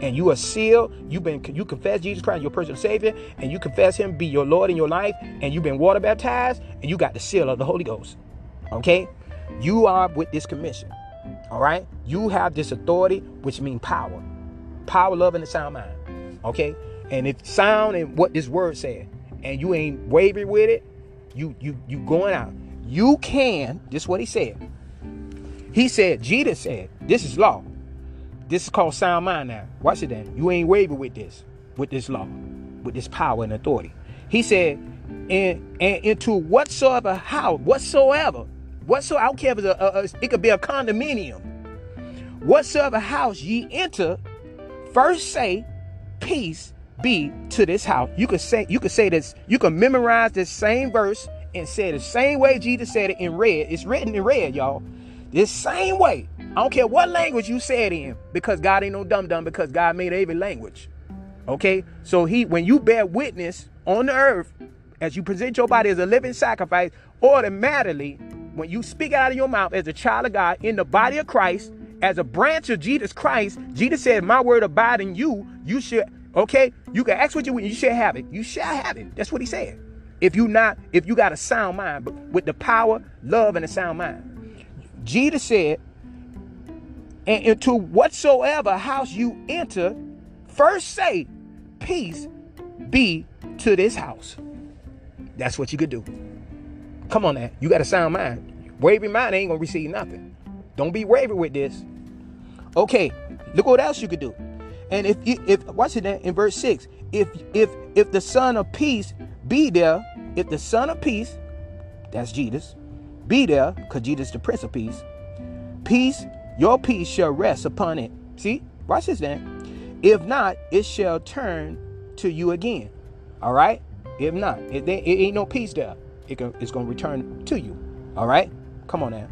And you are sealed. You've been you confess Jesus Christ, your personal Savior, and you confess Him be your Lord in your life, and you've been water baptized, and you got the seal of the Holy Ghost. Okay, you are with this commission. All right? You have this authority, which means power. Power, love, and a sound mind. Okay? And if sound and what this word said, and you ain't wavering with it, you you you going out. You can, this is what he said. He said, Jesus said, this is law. This is called sound mind now. Watch it then. You ain't wavering with this, with this law, with this power and authority. He said, and, and into whatsoever house, whatsoever whatsoever, I don't care if it's a, a, a it could be a condominium. Whatsoever house ye enter, first say, peace be to this house. You could say, you could say this, you can memorize this same verse and say the same way Jesus said it in red. It's written in red, y'all. This same way. I don't care what language you said in, because God ain't no dumb dumb, because God made every language. Okay? So he when you bear witness on the earth, as you present your body as a living sacrifice, automatically, when you speak out of your mouth as a child of God in the body of Christ, as a branch of Jesus Christ, Jesus said, My word abide in you, you should, okay, you can ask what you want, you shall have it. You shall have it. That's what he said. If you not, if you got a sound mind, but with the power, love, and a sound mind. Jesus said, and into whatsoever house you enter, first say, Peace be to this house. That's what you could do. Come on now. You got a sound mind. Wavering mind ain't gonna receive nothing. Don't be wavered with this. Okay, look what else you could do. And if you, if watch it then in verse 6. If if if the son of peace be there, if the son of peace, that's Jesus, be there, because Jesus the prince of peace, peace, your peace shall rest upon it. See? Watch this then. If not, it shall turn to you again. All right? If not, it, it ain't no peace there. It can, it's to return to you. All right? Come on now.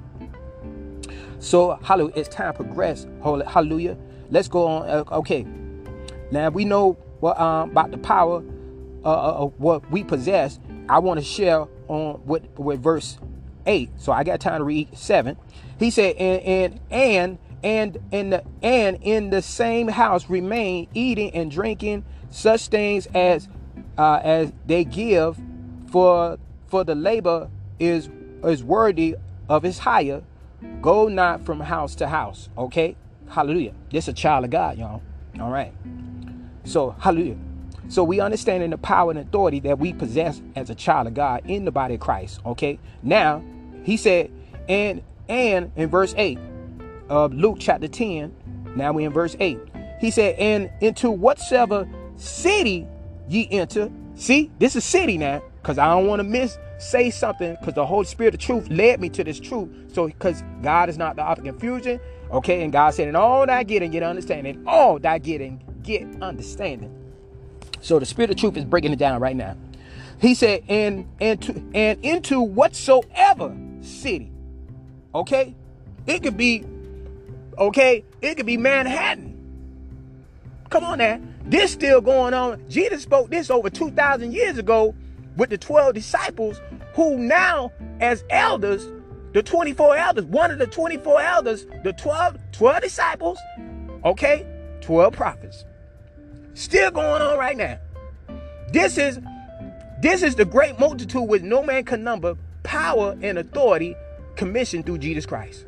So, hallelujah. It's time to progress. Hallelujah. Let's go on. Uh, okay. Now we know what um, about the power uh, uh, of what we possess. I want to share on with with verse eight. So I got time to read seven. He said, and and and and in the and in the same house remain eating and drinking such things as uh, as they give for for the labor is is worthy of his hire go not from house to house okay? Hallelujah. This a child of god y'all. All right. So hallelujah. So we understand in the power and authority that we possess as a child of god in the body of christ okay? Now he said and and in verse 8 of luke chapter 10 now we're in verse 8 he said and into whatsoever city ye enter. See, this is city now, because I don't want to miss say something, because the Holy Spirit of truth led me to this truth. So, because God is not the author of confusion, okay, and God said, "In all that getting, get understanding. All that getting, get understanding." So the Spirit of truth is breaking it down right now. He said, "And and to and into whatsoever city." Okay, it could be, okay, it could be Manhattan. Come on now. This still going on. Jesus spoke this over 2,000 years ago with the 12 disciples who now, as elders, the 24 elders, one of the 24 elders, the 12, 12 disciples, okay, 12 prophets. Still going on right now. This is this is the great multitude with no man can number, power and authority commissioned through Jesus Christ.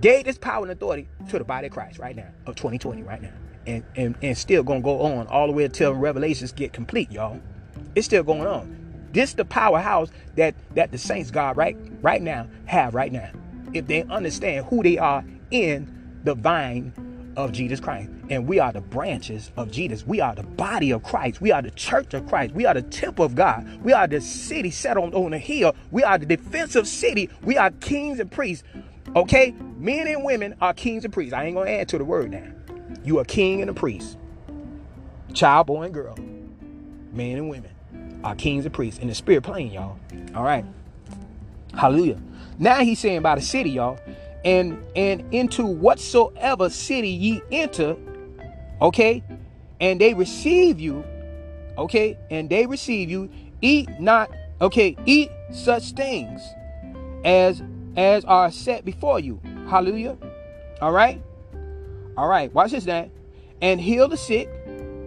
Gave this power and authority to the body of Christ right now, of 2020 right now and, and, and still gonna go on all the way until revelations get complete y'all it's still going on this the powerhouse that that the saints god right right now have right now if they understand who they are in the vine of jesus christ and we are the branches of jesus we are the body of christ we are the church of christ we are the temple of god we are the city set on, on a hill we are the defensive city we are kings and priests okay men and women are kings and priests i ain't gonna add to the word now you are king and a priest. Child, boy, and girl. Men and women are kings and priests in the spirit plane, y'all. All right. Hallelujah. Now he's saying about a city, y'all. And and into whatsoever city ye enter, okay, and they receive you, okay, and they receive you, eat not, okay, eat such things as as are set before you. Hallelujah. All right. All right, watch this now. And heal the sick,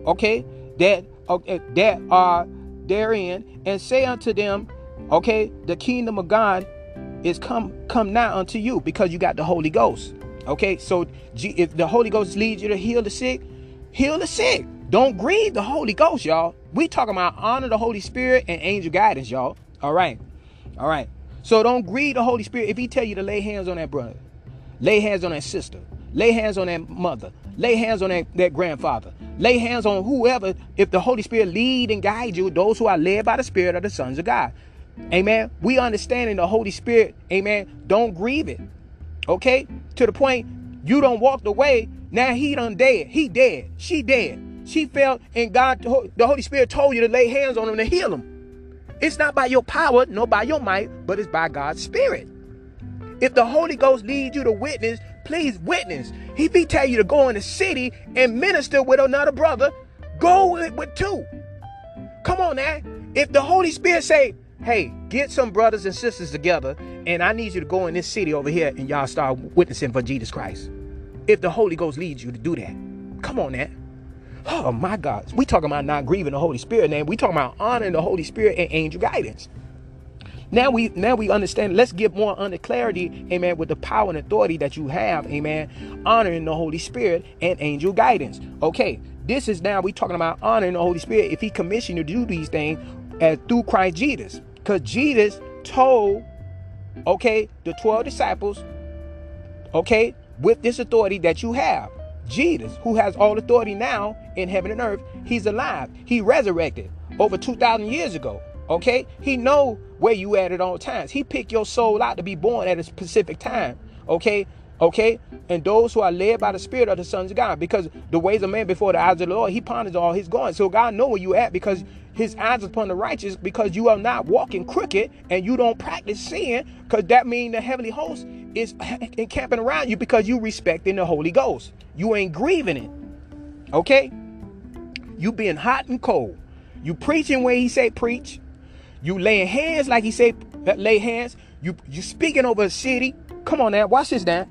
okay, that okay, that are therein, and say unto them, okay, the kingdom of God is come come now unto you because you got the Holy Ghost. Okay, so if the Holy Ghost leads you to heal the sick, heal the sick. Don't grieve the Holy Ghost, y'all. We talking about honor the Holy Spirit and angel guidance, y'all. All right, all right. So don't grieve the Holy Spirit if He tell you to lay hands on that brother, lay hands on that sister, Lay hands on that mother. Lay hands on that, that grandfather. Lay hands on whoever. If the Holy Spirit lead and guide you, those who are led by the Spirit are the sons of God. Amen. We understanding the Holy Spirit. Amen. Don't grieve it. Okay? To the point you don't walk away. Now he done dead. He dead. She dead. She fell and God, the Holy Spirit told you to lay hands on him to heal him. It's not by your power, nor by your might, but it's by God's Spirit. If the Holy Ghost leads you to witness, please witness. He tell you to go in the city and minister with another brother, go with, with two. Come on now. If the Holy Spirit say, hey, get some brothers and sisters together, and I need you to go in this city over here and y'all start witnessing for Jesus Christ. If the Holy Ghost leads you to do that. Come on now. Oh my God. We talking about not grieving the Holy Spirit, man. We talking about honoring the Holy Spirit and angel guidance. Now we now we understand. Let's get more under clarity, amen, with the power and authority that you have, amen, honoring the Holy Spirit and angel guidance. Okay, this is now we talking about honoring the Holy Spirit. If He commissioned you to do these things as through Christ Jesus, because Jesus told, okay, the twelve disciples, okay, with this authority that you have. Jesus, who has all authority now in heaven and earth, he's alive. He resurrected over 2,000 years ago. Okay? He know where you at at all times. He picked your soul out to be born at a specific time. Okay? Okay? And those who are led by the Spirit of the sons of God. Because the ways of man before the eyes of the Lord, he ponders all his going. So God know where you at because his eyes upon the righteous because you are not walking crooked and you don't practice sin because that means the heavenly host is encamping around you because you respecting the Holy Ghost. You ain't grieving it. Okay? You being hot and cold. You preaching where he say preach. You laying hands like he say lay hands. You you speaking over a city. Come on now, watch this now.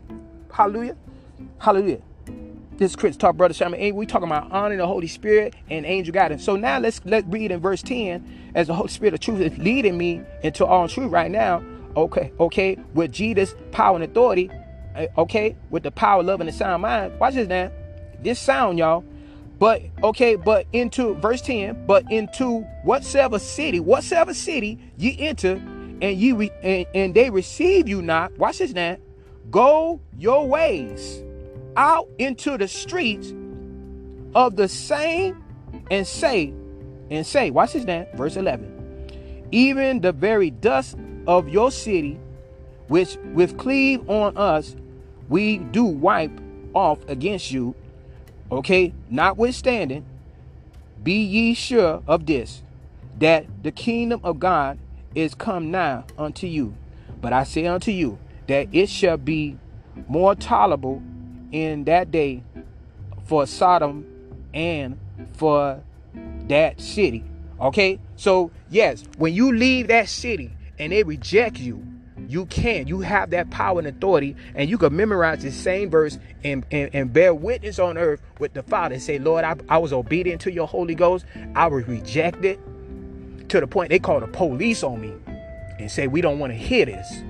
Hallelujah. Hallelujah. This is Christian Talk, Brother Sherman. We talking about honoring the Holy Spirit and angel guidance. So now let's let's read in verse 10 as the Holy Spirit of truth is leading me into all truth right now. Okay, okay, with Jesus' power and authority, eh, okay, with the power, love, and the sound mind. Watch this now. This sound, y'all. But okay, but into verse 10, but into whatsoever city, whatsoever city ye enter, and ye re, and, and they receive you not. Watch this now. Go your ways out into the streets of the same and say, and say, watch this now, verse 11. Even the very dust of your city, which with cleave on us, we do wipe off against you. Okay, notwithstanding, be ye sure of this, that the kingdom of God is come nigh unto you. But I say unto you, that it shall be more tolerable in that day for Sodom and for that city. Okay? So, yes, when you leave that city and they reject you, you can. You have that power and authority, and you can memorize the same verse and, and, and bear witness on earth with the Father and say, Lord, I, I was obedient to your Holy Ghost. I was rejected to the point they call the police on me and say, We don't want to hear this.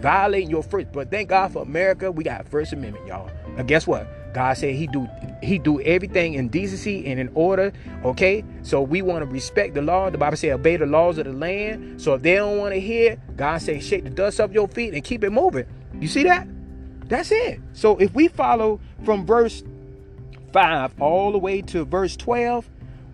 Violating your first. But thank God for America, we got First Amendment, y'all. Now guess what? God said he do he do everything in decency and in order. Okay, so we want to respect the law. The Bible says obey the laws of the land. So if they don't want to hear, God say shake the dust off your feet and keep it moving. You see that? That's it. So if we follow from verse five all the way to verse twelve,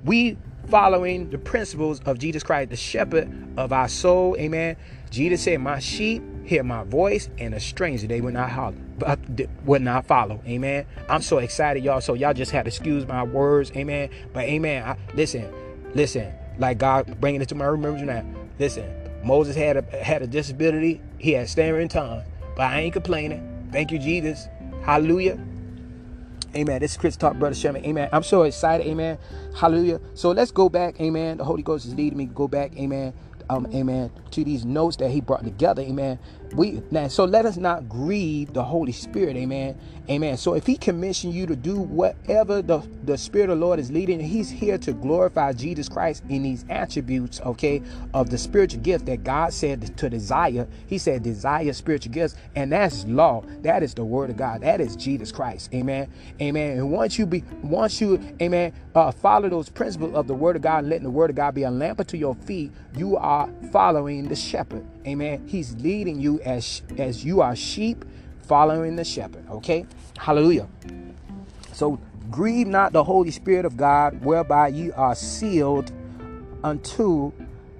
we following the principles of Jesus Christ, the shepherd of our soul. Amen. Jesus said, "My sheep hear my voice, and a stranger they will not holler, but will not follow. Amen. I'm so excited, y'all. So y'all just had to excuse my words. Amen. But amen. I, listen, listen. Like God bringing it to my remembrance now. Listen, Moses had a had a disability. He had stammering tongue, but I ain't complaining. Thank you, Jesus. Hallelujah. Amen. This is Christian Talk, Brother Sherman. Amen. I'm so excited. Amen. Hallelujah. So let's go back. Amen. The Holy Ghost is leading me go back. Amen um, amen, to these notes that he brought together, amen. We now so let us not grieve the Holy Spirit, amen, amen. So if he commissioned you to do whatever the, the Spirit of the Lord is leading, he's here to glorify Jesus Christ in these attributes, okay, of the spiritual gift that God said to desire. He said desire spiritual gifts, and that's law. That is the word of God. That is Jesus Christ, amen, amen. And once you be once you, amen, uh, follow those principles of the word of God, letting the word of God be a lamp unto your feet, you are following the shepherd. Amen. He's leading you as as you are sheep following the shepherd. Okay? Hallelujah. So grieve not the Holy Spirit of God, whereby ye are sealed unto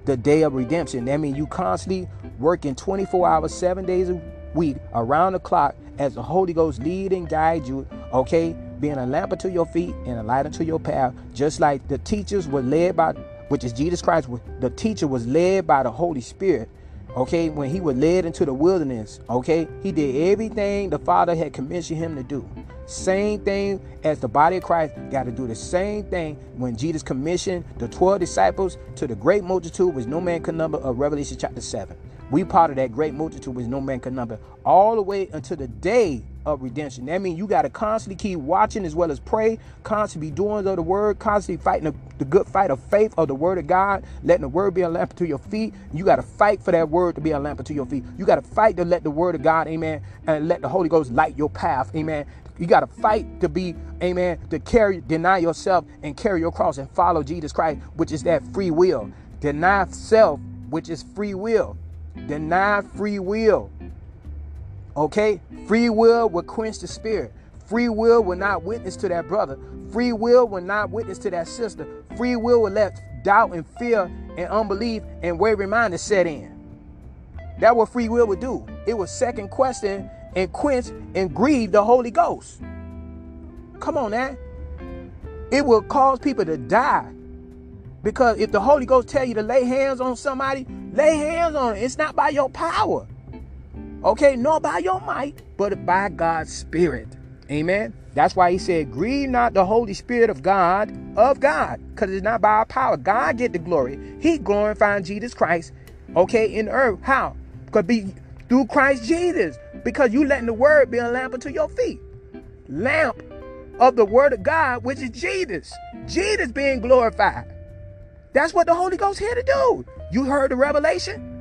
the day of redemption. That means you constantly working 24 hours, seven days a week, around the clock, as the Holy Ghost lead and guide you. Okay, being a lamp unto your feet and a light unto your path, just like the teachers were led by, which is Jesus Christ. The teacher was led by the Holy Spirit. Okay, when he was led into the wilderness, okay, he did everything the Father had commissioned him to do. Same thing as the body of Christ got to do the same thing when Jesus commissioned the 12 disciples to the great multitude which no man can number of Revelation chapter 7. We part of that great multitude which no man can number all the way until the day of redemption. That means you got to constantly keep watching as well as pray, constantly be doing of the word, constantly fighting the, the, good fight of faith of the word of God, letting the word be a lamp to your feet. You got to fight for that word to be a lamp to your feet. You got to fight to let the word of God, amen, and let the Holy Ghost light your path, amen. You got to fight to be, amen, to carry, deny yourself and carry your cross and follow Jesus Christ, which is that free will. Deny self, which is free will. Deny free will. Okay? Free will will quench the spirit. Free will will not witness to that brother. Free will will not witness to that sister. Free will will let doubt and fear and unbelief and wavering mind to set in. That's what free will would do. It would second question and quench and grieve the Holy Ghost. Come on now. It will cause people to die. Because if the Holy Ghost tell you to lay hands on somebody, lay hands on it. It's not by your power. Okay, not by your might, but by God's Spirit. Amen. That's why he said, grieve not the Holy Spirit of God, of God, because it's not by our power. God get the glory. He glorifying Jesus Christ, okay, in earth. How? Because be through Christ Jesus. Because you letting the word be a lamp unto your feet. Lamp of the word of God, which is Jesus. Jesus being glorified. That's what the Holy Ghost here to do. You heard the revelation?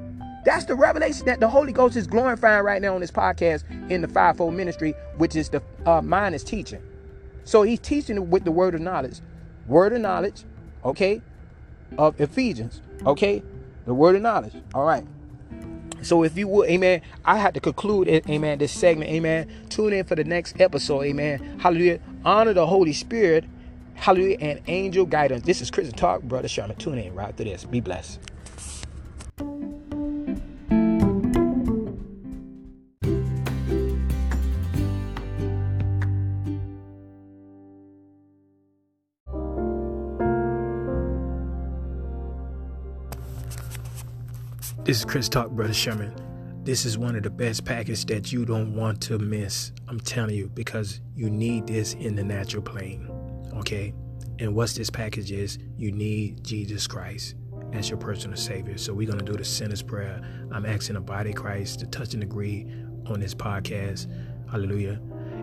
That's the revelation that the Holy Ghost is glorifying right now on this podcast in the fivefold ministry, which is the uh, mind is teaching. So he's teaching with the word of knowledge, word of knowledge, okay, of Ephesians, okay, the word of knowledge. All right. So if you would, amen, I had to conclude, amen, this segment, amen. Tune in for the next episode, amen. Hallelujah. Honor the Holy Spirit, hallelujah, and angel guidance. This is Christian Talk, Brother Sherman. Tune in right after this. Be blessed. This is Christian Talk, Brother Sherman. This is one of the best packages that you don't want to miss. I'm telling you, because you need this in the natural plane. Okay? And what's this package is you need Jesus Christ as your personal savior. So we're gonna do the sinner's prayer. I'm asking the body Christ to touch and agree on this podcast. Hallelujah.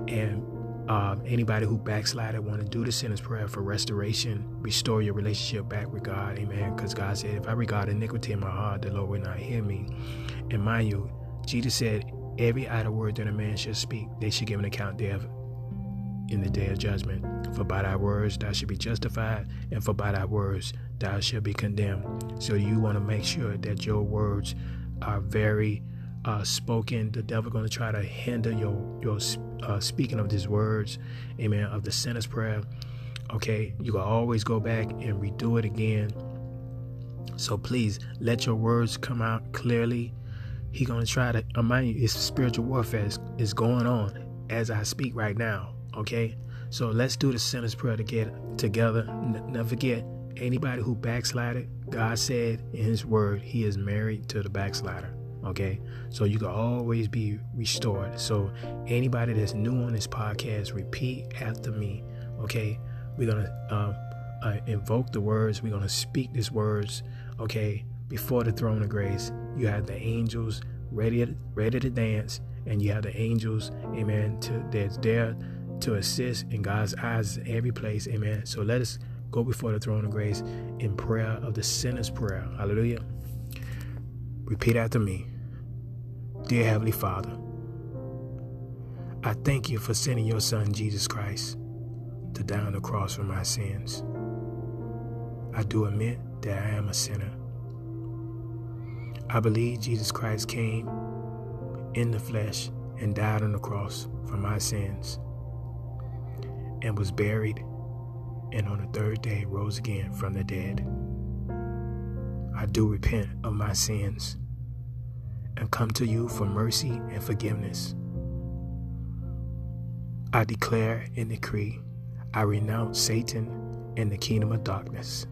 And um, anybody who backslided want to do the sinner's prayer for restoration, restore your relationship back with God. Amen. Because God said, if I regard iniquity in my heart, the Lord will not hear me. And mind you, Jesus said, every idle word that a man should speak, they should give an account thereof in the day of judgment. For by thy words thou shalt be justified, and for by thy words thou shalt be condemned. So you want to make sure that your words are very uh, spoken. The devil going to try to hinder your your uh, speaking of these words, amen, of the sinner's prayer. Okay, you will always go back and redo it again. So please let your words come out clearly. He gonna try to remind you, it's spiritual warfare is, is going on as I speak right now. Okay, so let's do the sinner's prayer to get together. N- never forget, anybody who backslided, God said in His Word, He is married to the backslider okay? So you can always be restored. So anybody that's new on this podcast repeat after me okay? We're gonna um, uh, invoke the words. We're gonna speak these words okay? Before the throne of grace you have the angels ready ready to dance and you have the angels amen to that's there to assist in god's eyes every place amen? So let us go before the throne of grace in prayer of the sinner's prayer. Hallelujah Repeat after me. Dear Heavenly Father, I thank you for sending your Son, Jesus Christ, to die on the cross for my sins. I do admit that I am a sinner. I believe Jesus Christ came in the flesh and died on the cross for my sins and was buried and on the third day rose again from the dead. I do repent of my sins and come to you for mercy and forgiveness. I declare and decree I renounce Satan and the kingdom of darkness.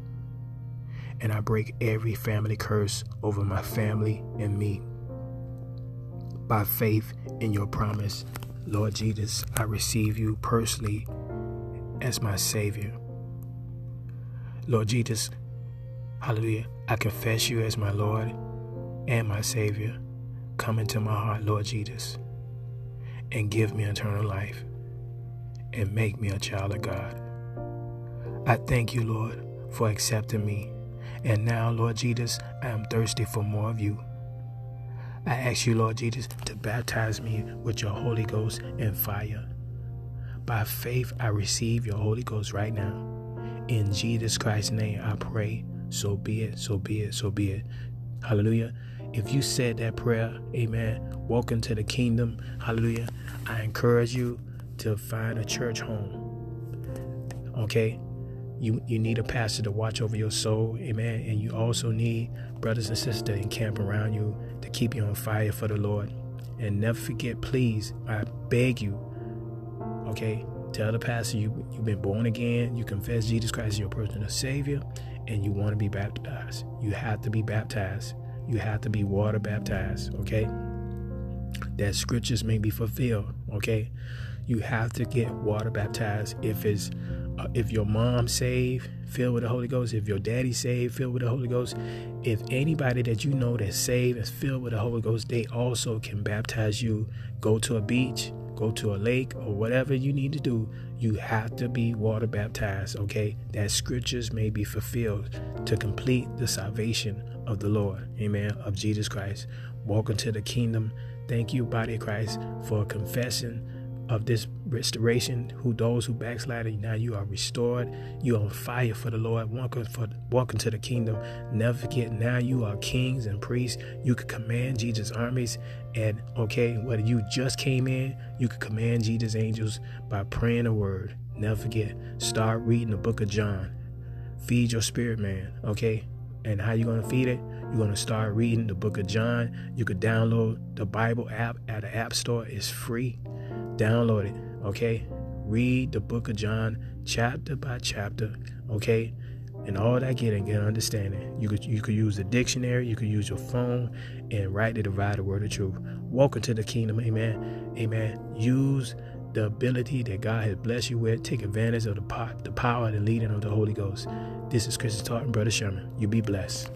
And I break every family curse over my family and me. By faith in your promise, Lord Jesus, I receive you personally as my Savior. Lord Jesus, hallelujah, I confess you as my Lord and my Savior. Come into my heart, Lord Jesus, and give me eternal life and make me a child of God. I thank you, Lord, for accepting me. And now, Lord Jesus, I am thirsty for more of you. I ask you, Lord Jesus, to baptize me with your Holy Ghost and fire. By faith, I receive your Holy Ghost right now. In Jesus Christ's name, I pray. So be it, so be it, so be it. Hallelujah. If you said that prayer, amen, welcome to the kingdom. Hallelujah. I encourage you to find a church home. Okay? You you need a pastor to watch over your soul, amen. And you also need brothers and sisters in camp around you to keep you on fire for the Lord. And never forget, please, I beg you, okay, tell the pastor you you've been born again, you confess Jesus Christ as your personal Savior, and you want to be baptized. You have to be baptized. You have to be water baptized, okay? That scriptures may be fulfilled, okay? you have to get water baptized. If it's uh, if your mom saved, filled with the Holy Ghost. If your daddy saved, filled with the Holy Ghost. If anybody that you know that's saved is filled with the Holy Ghost, they also can baptize you. Go to a beach, go to a lake, or whatever you need to do. You have to be water baptized. Okay, that scriptures may be fulfilled to complete the salvation of the Lord. Amen. Of Jesus Christ. Welcome to the kingdom. Thank you, body of Christ, for confessing of this restoration, who those who backslided, now you are restored. You are on fire for the Lord. Welcome for welcome to the kingdom. Never forget, now you are kings and priests. You could command Jesus' armies. And okay, whether you just came in, you could command Jesus' angels by praying a word. Never forget, start reading the book of John. Feed your spirit, man. Okay? And how you gonna feed it? You're gonna start reading the book of John. You could download the Bible app at the App Store. It's free. Download it, okay? Read the book of John chapter by chapter, okay? And all that getting get understanding. You could you could use the dictionary, you could use your phone and write to divide the word of truth. Welcome to the kingdom, amen. Amen. Use the ability that God has blessed you with. Take advantage of the, po- the power and the leading of the Holy Ghost. This is Christian Talking, Brother Sherman. You be blessed.